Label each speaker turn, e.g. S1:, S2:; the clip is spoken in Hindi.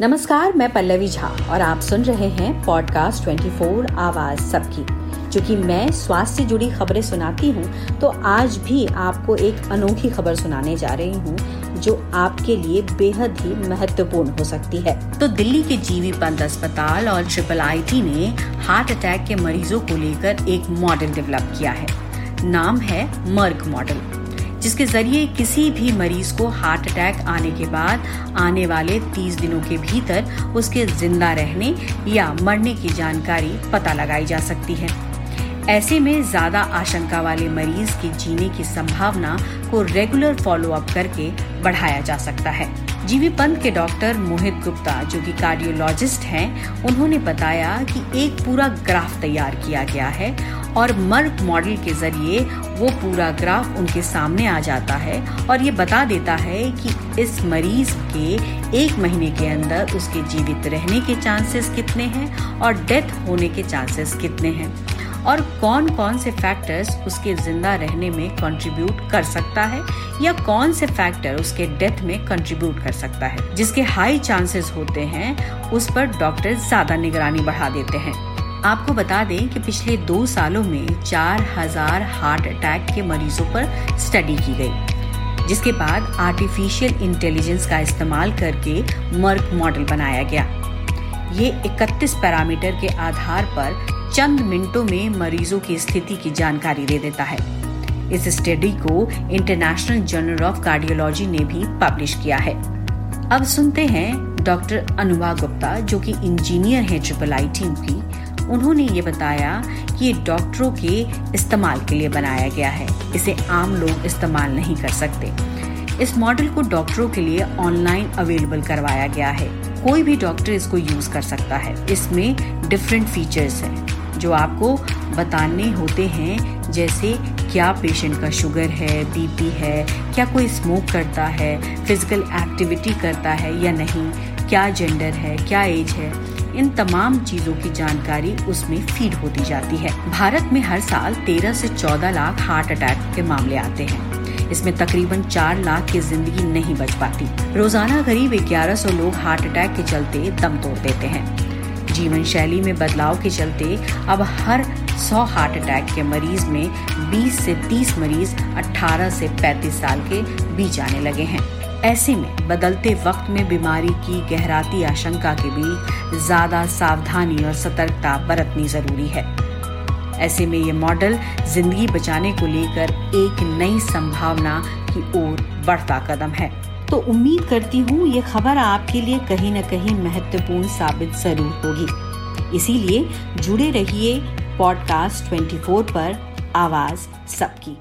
S1: नमस्कार, मैं पल्लवी झा और आप सुन रहे हैं पॉडकास्ट 24 आवाज़ सबकी। क्योंकि मैं स्वास्थ्य से जुड़ी खबरें सुनाती हूँ तो आज भी आपको एक अनोखी खबर सुनाने जा रही हूँ, जो आपके लिए बेहद ही महत्वपूर्ण हो सकती है। तो दिल्ली के जीवी पंत अस्पताल और ट्रिपल आईटी ने हार्ट अटैक के मरीजों को लेकर एक मॉडल डेवलप किया है। नाम है मर्क मॉडल जिसके ज़रिए किसी भी मरीज़ को हार्ट अटैक आने के बाद, आने वाले 30 दिनों के भीतर उसके ज़िंदा रहने या मरने की जानकारी पता लगाई जा सकती है। ऐसे में ज़्यादा आशंका वाले मरीज़ के जीने की संभावना को रेगुलर फॉलो अप करके बढ़ाया जा सकता है। जीवी पंत के डॉक्टर मोहित गुप्ता, जो कि कार्डियोलॉजिस्ट हैं, उन्होंने बताया कि एक पूरा ग्राफ तैयार किया गया है और मर्क मॉडल के ज़रिए वो पूरा ग्राफ उनके सामने आ जाता है और ये बता देता है कि इस मरीज़ के एक महीने के अंदर उसके जीवित रहने के चांसेस कितने हैं और डेथ होने के चांसेस कितने हैं और कौन कौन से फैक्टर्स उसके ज़िंदा रहने में कंट्रीब्यूट कर सकता है या कौन से फैक्टर उसके डेथ में कंट्रीब्यूट कर सकता है। जिसके हाई चांसेस होते हैं, उस पर डॉक्टर ज़्यादा निगरानी बढ़ा देते हैं। आपको बता दें कि पिछले दो सालों में चार हज़ार हार्ट अटैक के मरीजों पर स्टडी की गई, जिसके बाद आर्टिफिशियल इंटेलिजेंस का इस्तेमाल करके मर्क मॉडल बनाया गया। ये 31 पैरामीटर के आधार पर चंद मिनटों में मरीजों की स्थिति की जानकारी दे देता है। इस स्टडी को इंटरनेशनल जर्नल ऑफ़ कार्डियोलॉजी ने भी पब्लिश किया है। अब सुनते हैं डॉक्टर अनुभा गुप्ता, जो कि इंजीनियर है ट्रिपल आई टीम की। उन्होंने ये बताया कि ये डॉक्टरों के इस्तेमाल के लिए बनाया गया है। इसे आम लोग इस्तेमाल नहीं कर सकते। इस मॉडल को डॉक्टरों के लिए ऑनलाइन अवेलेबल करवाया गया है। कोई भी डॉक्टर इसको यूज़ कर सकता है। इसमें डिफरेंट फीचर्स हैं, जो आपको बताने होते हैं, जैसे क्या पेशेंट का शुगर है बीपी है, क्या कोई स्मोक करता है, फ़िज़िकल एक्टिविटी करता है या नहीं, क्या जेंडर है, क्या एज है। इन तमाम चीज़ों की जानकारी उसमें फ़ीड होती जाती है। भारत में हर साल 13 से 14 लाख हार्ट अटैक के मामले आते हैं। इसमें तकरीबन 4 लाख की ज़िंदगी नहीं बच पाती। रोज़ाना करीब 1100 लोग हार्ट अटैक के चलते दम तोड़ देते हैं। जीवन शैली में बदलाव के चलते अब हर 100 हार्ट अटैक के मरीज़ में 20 से 30 मरीज़ 18 से 35 साल के बीच आने लगे हैं। ऐसे में बदलते वक्त में बीमारी की गहराती आशंका के बीच ज़्यादा सावधानी और सतर्कता बरतनी ज़रूरी है। ऐसे में ये मॉडल ज़िंदगी बचाने को लेकर एक नई संभावना की ओर बढ़ता कदम है। तो उम्मीद करती हूँ ये खबर आपके लिए कहीं न कहीं महत्वपूर्ण साबित ज़रूर होगी। इसीलिए जुड़े रहिए पॉडकास्ट 24 पर, आवाज़ सबकी।